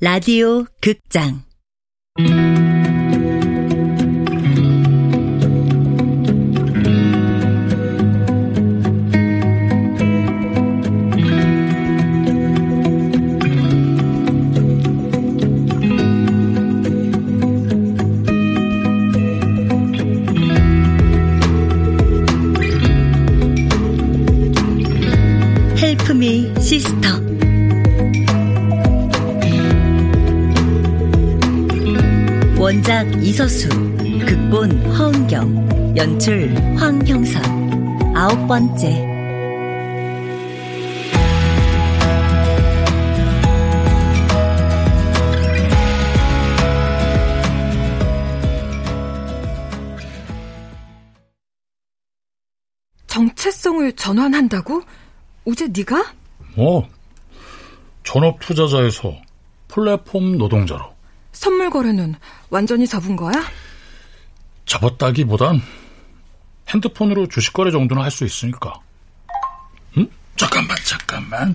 라디오 극장. 헬프미 시스터 원작 이서수 극본 허은경 연출 황형선 아홉 번째 정체성을 전환한다고? 우재 네가? 뭐 전업 투자자에서 플랫폼 노동자로 선물 거래는 완전히 접은 거야? 접었다기보단 핸드폰으로 주식 거래 정도는 할 수 있으니까. 응? 잠깐만, 잠깐만.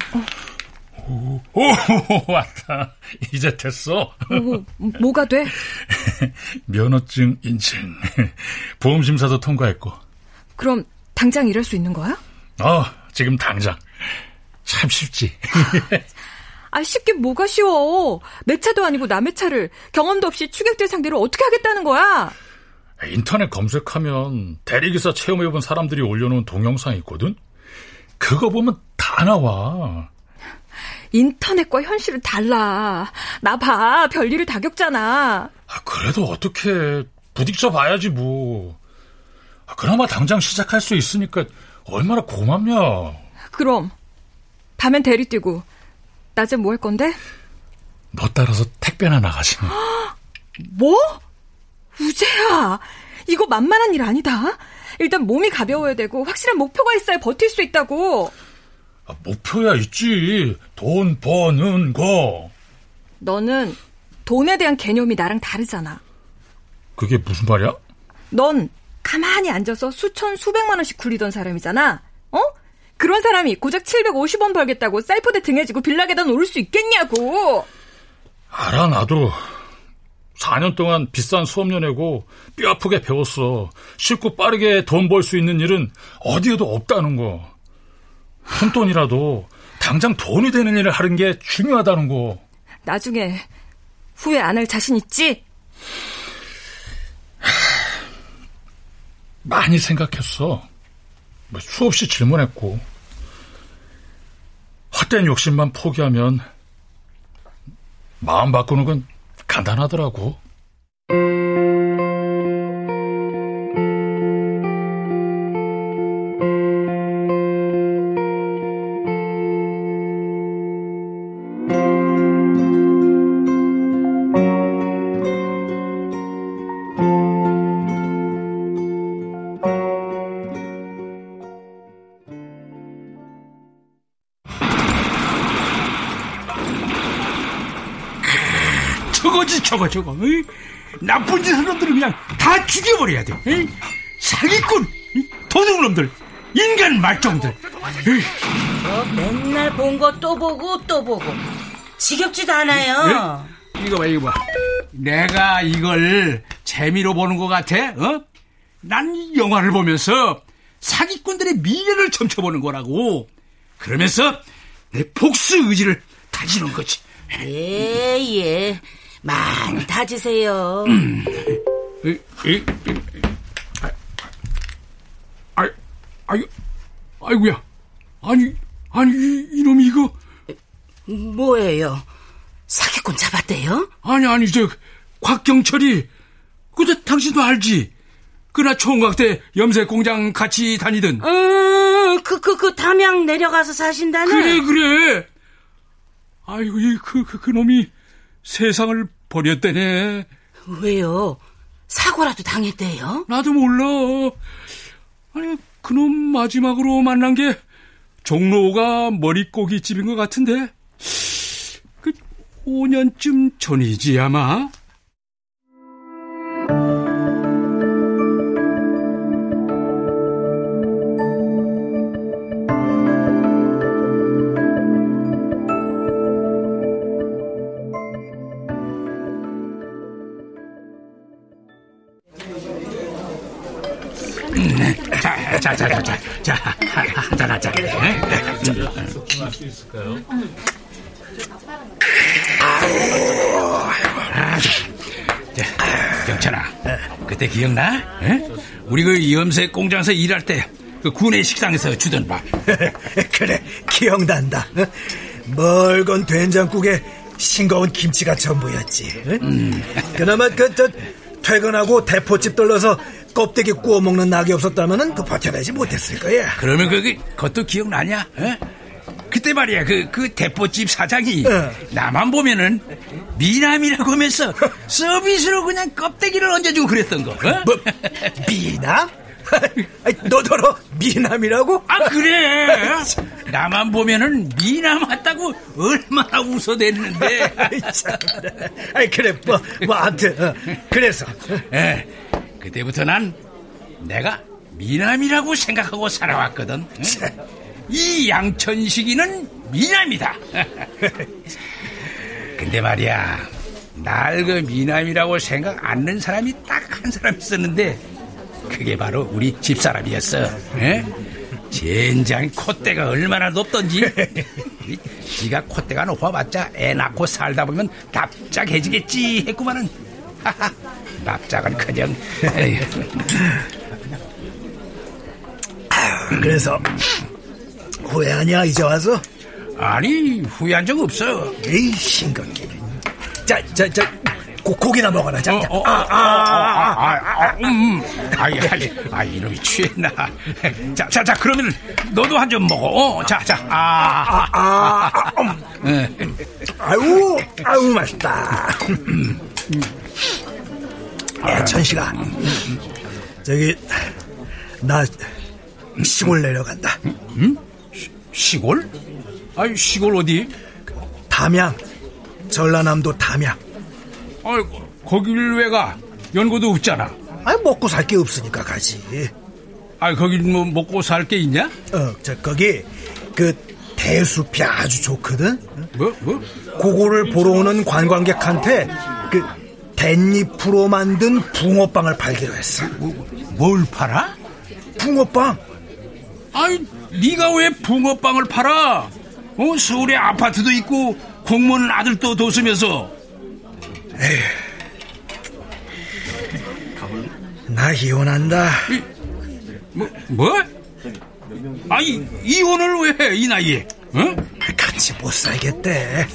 오, 오, 왔다. 이제 됐어. 뭐, 뭐가 돼? 면허증 인증. 보험심사도 통과했고. 그럼 당장 일할 수 있는 거야? 어, 지금 당장. 참 쉽지. 아, 쉽게 뭐가 쉬워. 내 차도 아니고 남의 차를 경험도 없이 추격대 상대로 어떻게 하겠다는 거야? 인터넷 검색하면 대리기사 체험해본 사람들이 올려놓은 동영상이 있거든? 그거 보면 다 나와. 인터넷과 현실은 달라. 나 봐. 별일을 다 겪잖아. 아, 그래도 어떻게 부딪혀 봐야지 뭐. 아, 그나마 당장 시작할 수 있으니까 얼마나 고맙냐. 그럼 밤엔 대리 뛰고 낮에 뭐 할 건데? 너 따라서 택배나 나가시면. 뭐? 우재야, 이거 만만한 일 아니다. 일단 몸이 가벼워야 되고 확실한 목표가 있어야 버틸 수 있다고. 아, 목표야 있지. 돈 버는 거. 너는 돈에 대한 개념이 나랑 다르잖아. 그게 무슨 말이야? 넌 가만히 앉아서 수천 수백만 원씩 굴리던 사람이잖아. 어? 그런 사람이 고작 750원 벌겠다고 쌀포대 등에 지고 빌라 계단 오를 수 있겠냐고. 알아 나도 4년 동안 비싼 수업료 내고 뼈 아프게 배웠어. 쉽고 빠르게 돈 벌 수 있는 일은 어디에도 없다는 거. 큰 돈이라도 당장 돈이 되는 일을 하는 게 중요하다는 거. 나중에 후회 안 할 자신 있지? 많이 생각했어. 뭐 수없이 질문했고. 헛된 욕심만 포기하면 마음 바꾸는 건 간단하더라고. 저거 저거 에이? 나쁜 짓 하는 놈들은 그냥 다 죽여버려야 돼 에이? 사기꾼 이 도둑놈들 인간 말종들 에이, 어, 맨날 본 거 또 보고 또 보고 지겹지도 않아요. 이거 봐 이거 봐 내가 이걸 재미로 보는 것 같아 어? 난이 영화를 보면서 사기꾼들의 미래를 점쳐보는 거라고 그러면서 내 복수 의지를 다지는 거지 예, 예. 많이 다지세요. 이, 이, 이, 아, 아, 아이, 아이고야. 아니, 아니, 이, 이놈이 이거. 뭐예요? 사기꾼 잡았대요? 아니, 아니, 저, 곽경철이. 그저 당신도 알지? 그나 총각 때 염색 공장 같이 다니던. 음, 그, 그, 그 담양 내려가서 사신다는? 그래, 그래. 아이고, 이, 그, 그, 그 놈이 세상을 버렸대네. 왜요? 사고라도 당했대요? 나도 몰라. 아니, 그놈 마지막으로 만난 게 종로가 머릿고기 집인 것 같은데. 그 5년쯤 전이지 아마. 자, 자, 자, 자, 자, 자, 한잔 하자. 네? 아, 자, 경찬아, 그때 기억나? 에? 우리 그 염색 공장에서 일할 때 그 군내 식당에서 주던 밥. 그래 기억난다. 어? 멀건 된장국에 싱거운 김치가 전부였지. 음. 그나마 그 저, 퇴근하고 대포집 들러서 껍데기 구워 먹는 낙이 없었다면은 그 버텨내지 못했을 거야. 그러면 그게 그것도 기억나냐? 에? 그때 말이야 그, 그 대포집 사장이 어. 나만 보면은 미남이라고 하면서 서비스로 그냥 껍데기를 얹어주고 그랬던 거 어? 뭐 미남? 너더러 미남이라고? 아 그래 나만 보면은 미남 같다고 얼마나 웃어댔는데 아이 그래 뭐, 뭐 아무튼 어, 그래서 에, 그때부터 난 내가 미남이라고 생각하고 살아왔거든. 응? 이 양천식이는 미남이다. 근데 말이야 날 그 미남이라고 생각 않는 사람이 딱 한 사람 있었는데 그게 바로 우리 집사람이었어. 에? 젠장 콧대가 얼마나 높던지. 이 지가 콧대가 높아봤자 애 낳고 살다 보면 납작해지겠지 했구만은 납작은커녕 에휴. 그래서 후회하냐 이제 와서? 아니 후회한 적 없어 에이 싱겁게. 자자자 고기나 먹어라. 자, 자. 어, 어, 아, 아, 아, 아, 아, 음, 아이, 아이, 아, 이놈이 취했나. 자, 자, 자, 그러면 너도 한 점 먹어. 어, 자, 자, 아, 아, 아, 음. 아유, 아유, 맛있다. 야, 천식아. 저기, 나 시골 내려간다. 시골? 아이, 시골 어디? 담양. 전라남도 담양. 아이, 거길 왜 가? 연고도 없잖아. 아 먹고 살 게 없으니까 가지. 아이, 거길 뭐 먹고 살 게 있냐? 어, 저, 거기, 그, 대숲이 아주 좋거든? 뭐, 뭐? 그거를 보러 오는 관광객한테, 그, 댄잎으로 만든 붕어빵을 팔기로 했어. 뭘 팔아? 붕어빵? 아이, 네가 왜 붕어빵을 팔아? 어, 서울에 아파트도 있고 공무원 아들도 뒀으면서 나 이혼한다. 뭐, 뭐? 아니, 이혼을 왜 해, 이 나이에? 어? 같이 못 살겠대.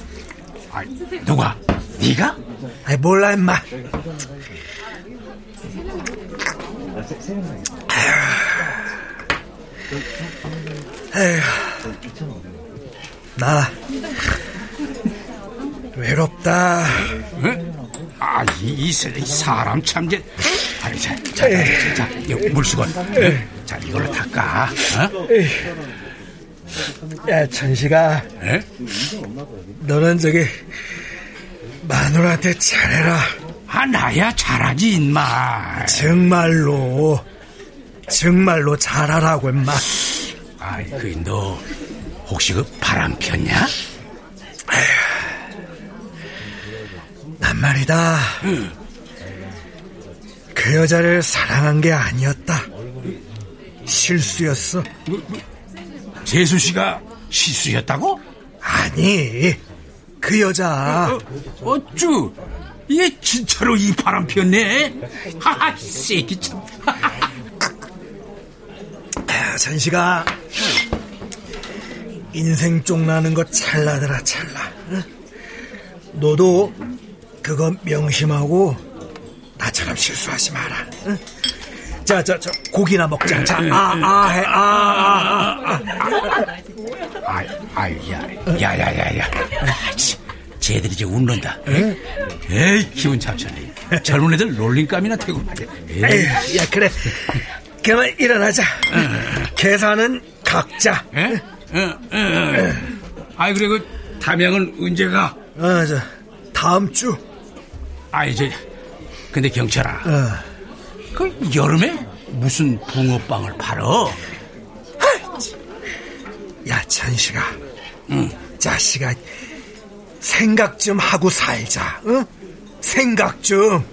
아, 누가? 네가? 아이, 몰라, 임마. 나, 외롭다. 어? 아, 이, 이 사- 사람 참, 제. 아니, 자, 자, 자, 자, 이 물수건. 자, 이걸로 닦아. 어? 야, 천식아, 에? 너는 저기, 마누라한테 잘해라. 아, 나야 잘하지, 인마. 정말로, 정말로 잘하라고, 임마. 아이, 그, 너, 혹시 그 바람 폈냐? 난 말이다. 그 여자를 사랑한 게 아니었다. 실수였어. 재수 씨가 실수였다고? 아니, 그 여자. 어, 어쭈? 이게 진짜로 이 바람 피었네? 하하, 이 새끼 참. 아, 전시가 인생 쪽나는 거 찰나더라 찰나. 응? 너도 그거 명심하고 나처럼 실수하지 마라. 응? 자, 저, 저 고기나 먹자. 자, 아, 아, 해, 아, 아, 아, 아. 아이, 아이, 야, 야, 야, 야, 야. 아, 치, 쟤들이 이제 웃는다. 에이, 기분 참쳤네. 젊은 애들 롤링감이나 태고 말이야. 에이, 야, 그래. 그만 일어나자. 계산은 각자. 에? 어, 어, 어. 아이, 그래, 그, 담양은 언제 가? 어, 저, 다음 주. 아이, 저, 근데 경찰아. 어. 그, 여름에 무슨 붕어빵을 팔어? 야, 천식아. 응. 자식아, 생각 좀 하고 살자. 응? 생각 좀.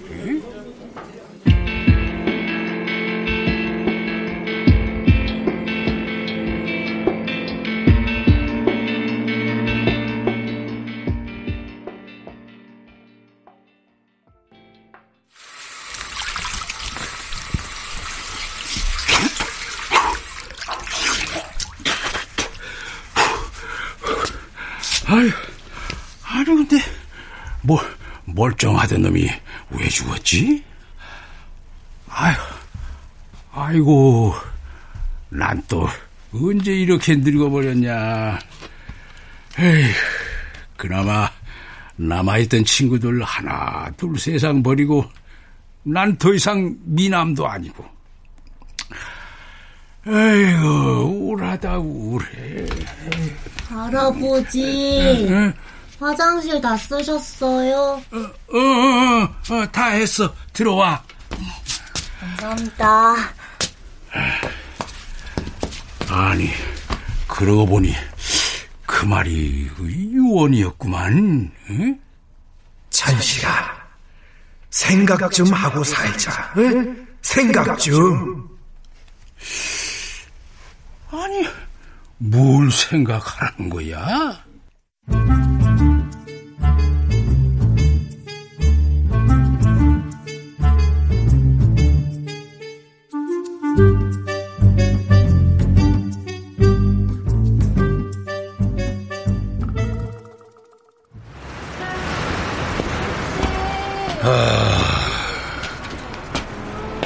아유, 아니 근데 뭐 멀쩡하던 놈이 왜 죽었지? 아유, 아이고, 난 또 언제 이렇게 늙어버렸냐. 에이, 그나마 남아있던 친구들 하나, 둘 세상 버리고 난 더 이상 미남도 아니고. 에이구, 우울하다, 우울해. 할아버지, 응? 화장실 다 쓰셨어요? 어, 어, 어, 어, 다 했어. 들어와. 감사합니다. 아니, 그러고 보니 그 말이 유언이었구만. 응? 찬식아, 생각 좀 하고 살자. 응? 생각 좀. 아니, 뭘 생각하라는 거야?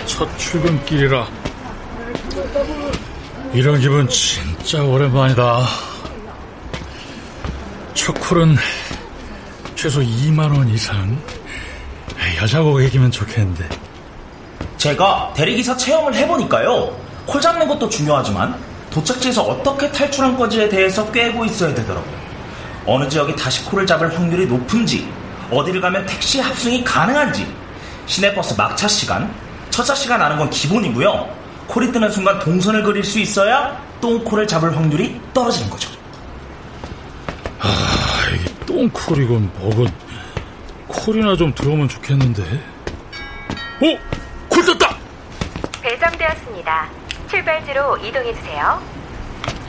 첫 출근길이라 이런 기분 진 짜 오랜만이다. 첫 콜은 최소 2만 원 이상 여자 고객이면 좋겠는데 제가 대리기사 체험을 해보니까요. 콜 잡는 것도 중요하지만 도착지에서 어떻게 탈출한 건지에 대해서 꿰고 있어야 되더라고요. 어느 지역이 다시 콜을 잡을 확률이 높은지, 어디를 가면 택시 합승이 가능한지, 시내버스 막차 시간, 첫차 시간 아는 건 기본이고요. 콜이 뜨는 순간 동선을 그릴 수 있어야 똥콜을 잡을 확률이 떨어지는 거죠. 아, 이게 똥콜이건 뭐건 콜이나 좀 들어오면 좋겠는데. 어? 콜 떴다! 배정되었습니다. 출발지로 이동해 주세요.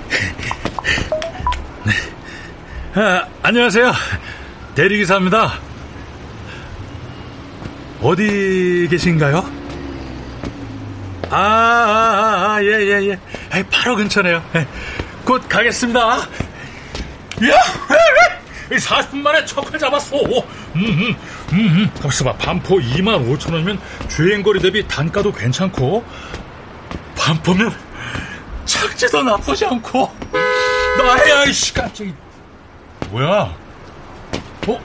아, 안녕하세요. 대리기사입니다. 어디 계신가요? 아, 아, 아, 예, 예, 예. 바로 근처네요. 예. 곧 가겠습니다. 야, 40분 만에 척을 잡았어. 음, 음, 음, 음. 가만있어 봐. 반포 2만 5천 원이면 주행거리 대비 단가도 괜찮고, 반포면 착지도 나쁘지 않고, 나야, 이씨, 깜짝이. 뭐야? 어?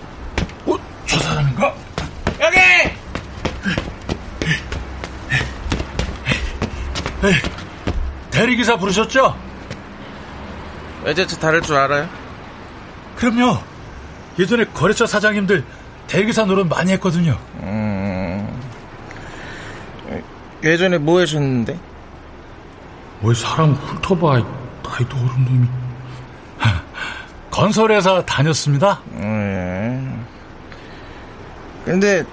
어? 저 사람인가? 여기! 에이, 대리기사 부르셨죠? 외제차 다룰 줄 알아요? 그럼요. 예전에 거래처 사장님들 대리기사 노릇 많이 했거든요. 음... 예전에 뭐 하셨는데? 왜 사람 훑어봐. 나이도 어른 놈이. 건설회사 다녔습니다. 음... 근데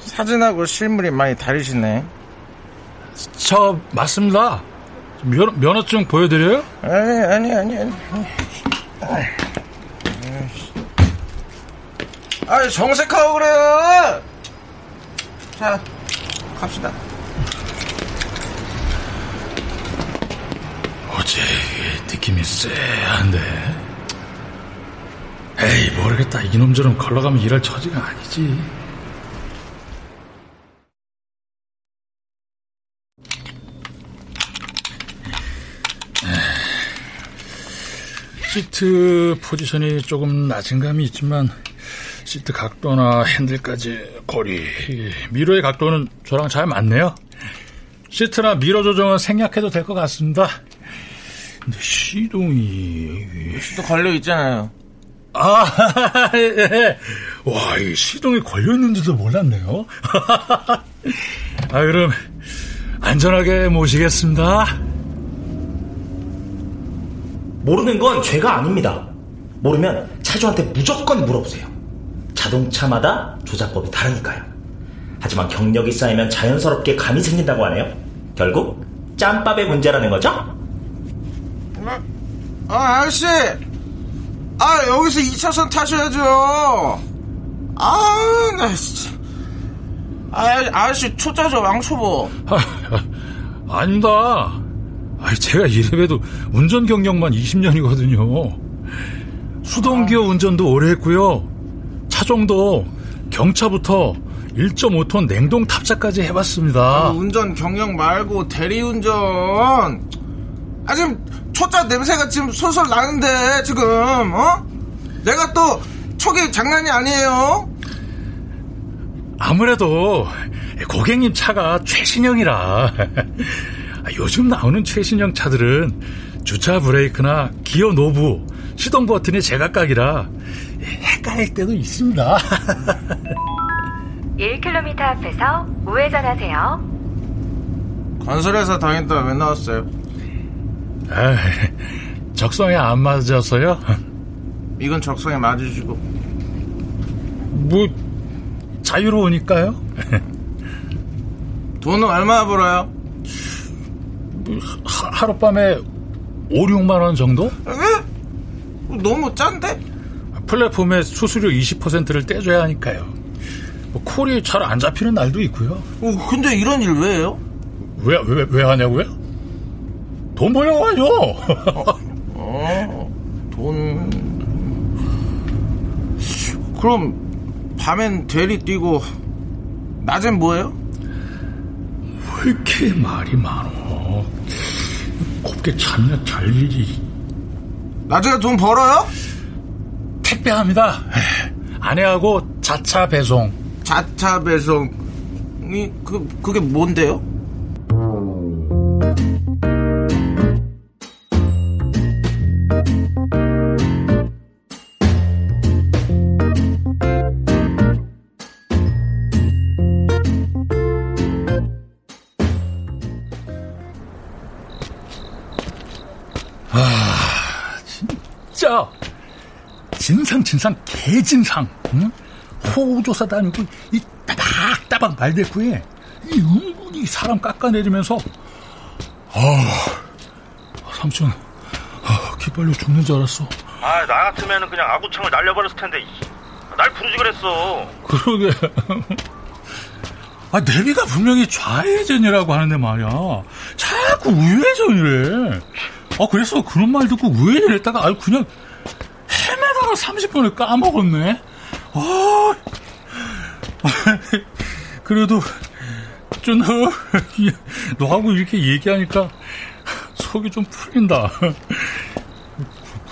사진하고 실물이 많이 다르시네. 저 맞습니다. 면, 면허증 보여드려요? 아니 아니 아니 아니. 아니 정색하고 그래요. 자 갑시다. 어제 느낌이 쎄한데. 에이 모르겠다. 이놈처럼 걸러가면 일할 처지가 아니지. 시트 포지션이 조금 낮은 감이 있지만 시트 각도나 핸들까지 거리 미러의 각도는 저랑 잘 맞네요 시트나 미러 조정은 생략해도 될 것 같습니다 근데 시동이 시도 걸려 있잖아요 아, 예. 와, 이 시동이 걸려 있는지도 몰랐네요. 아, 그럼, 안전하게 모시겠습니다. 모르는 건 죄가 아닙니다. 모르면 차주한테 무조건 물어보세요. 자동차마다 조작법이 다르니까요. 하지만 경력이 쌓이면 자연스럽게 감이 생긴다고 하네요. 결국 짬밥의 문제라는 거죠? 아, 아저씨! 아, 여기서 2차선 타셔야죠! 아, 나 진짜. 아, 아저씨, 초짜죠, 왕초보. 아, 아닙니다. 아, 제가 이래봬도 운전 경력만 20년이거든요. 수동기어 운전도 오래 했고요. 차종도 경차부터 1.5톤 냉동 탑차까지 해봤습니다. 아, 운전 경력 말고 대리운전. 아 지금 초짜 냄새가 지금 솔솔 나는데 지금 어? 내가 또 촉이 장난이 아니에요. 아무래도 고객님 차가 최신형이라 요즘 나오는 최신형 차들은 주차 브레이크나 기어 노브, 시동 버튼이 제각각이라 헷갈릴 때도 있습니다. 1km 앞에서 우회전하세요. 건설회사 다녔다 왜 나왔어요? 아, 적성에 안 맞아서요? 이건 적성에 맞으시고. 뭐 자유로우니까요. 돈은 얼마 벌어요? 하, 하룻밤에 5, 6만 원 정도? 에? 너무 짠데? 플랫폼에 수수료 20%를 떼줘야 하니까요. 뭐 콜이 잘 안 잡히는 날도 있고요. 어, 근데 이런 일 왜 해요? 왜, 왜, 왜 하냐고요? 돈 벌려고 하죠. 어, 돈. 그럼, 밤엔 대리 뛰고, 낮엔 뭐예요? 왜 이렇게 말이 많어? 곱게 참냐 잘 일이. 낮에 돈 벌어요? 택배합니다. 아내하고 자차 배송. 자차 배송이, 그, 그게 뭔데요? 진짜 진상 진상 개진상. 응? 호우조사 다니고 이 따박따박 말대꾸에 이 은근히 사람 깎아내리면서 아 삼촌 아, 기빨려 죽는 줄 알았어. 아, 나 같으면 그냥 아구창을 날려버렸을 텐데. 날 부르지 그랬어. 그러게. 아, 내비가 분명히 좌회전이라고 하는데 말이야. 자꾸 우회전이래. 아, 그래서 그런 말 듣고 우회전 했다가, 아, 그냥 헤매다가 30분을 까먹었네. 아, 그래도, 좀, 너, 너하고 이렇게 얘기하니까 속이 좀 풀린다.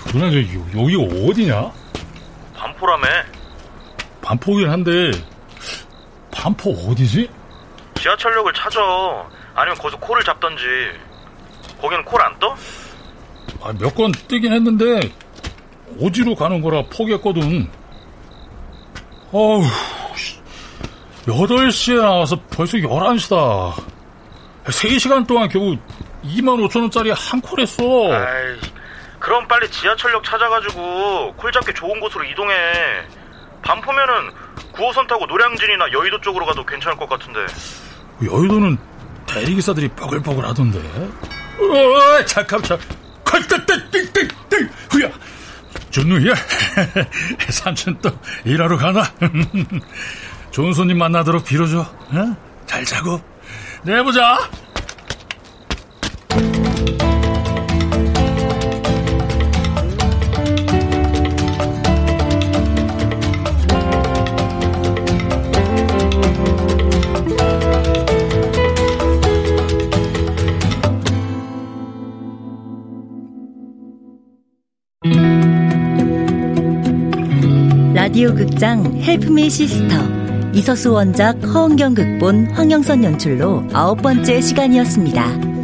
그러나, 여기 어디냐? 반포라며. 반포긴 한데, 반포 어디지? 지하철역을 찾아. 아니면 거기서 콜을 잡던지. 거기는 콜 안 떠? 아, 몇 건 뜨긴 했는데, 어디로 가는 거라 포기했거든. 어우, 8시에 나와서 벌써 11시다. 3시간 동안 겨우 2만 5천 원짜리 한 콜 했어. 아이, 그럼 빨리 지하철역 찾아가지고 콜 잡기 좋은 곳으로 이동해. 반포면은 9호선 타고 노량진이나 여의도 쪽으로 가도 괜찮을 것 같은데. 여의도는 대리기사들이 뻐글뻐글 하던데. 어, 잠깐, 잠깐. 컬떡떡띵띵띵 후야. 준우야. 삼촌 또 일하러 가나? 좋은 손님 만나도록 빌어줘. 어? 잘 자고. 내일 보자. 극장 헬프미 시스터 이서수 원작 허은경 극본 황영선 연출로 아홉 번째 시간이었습니다.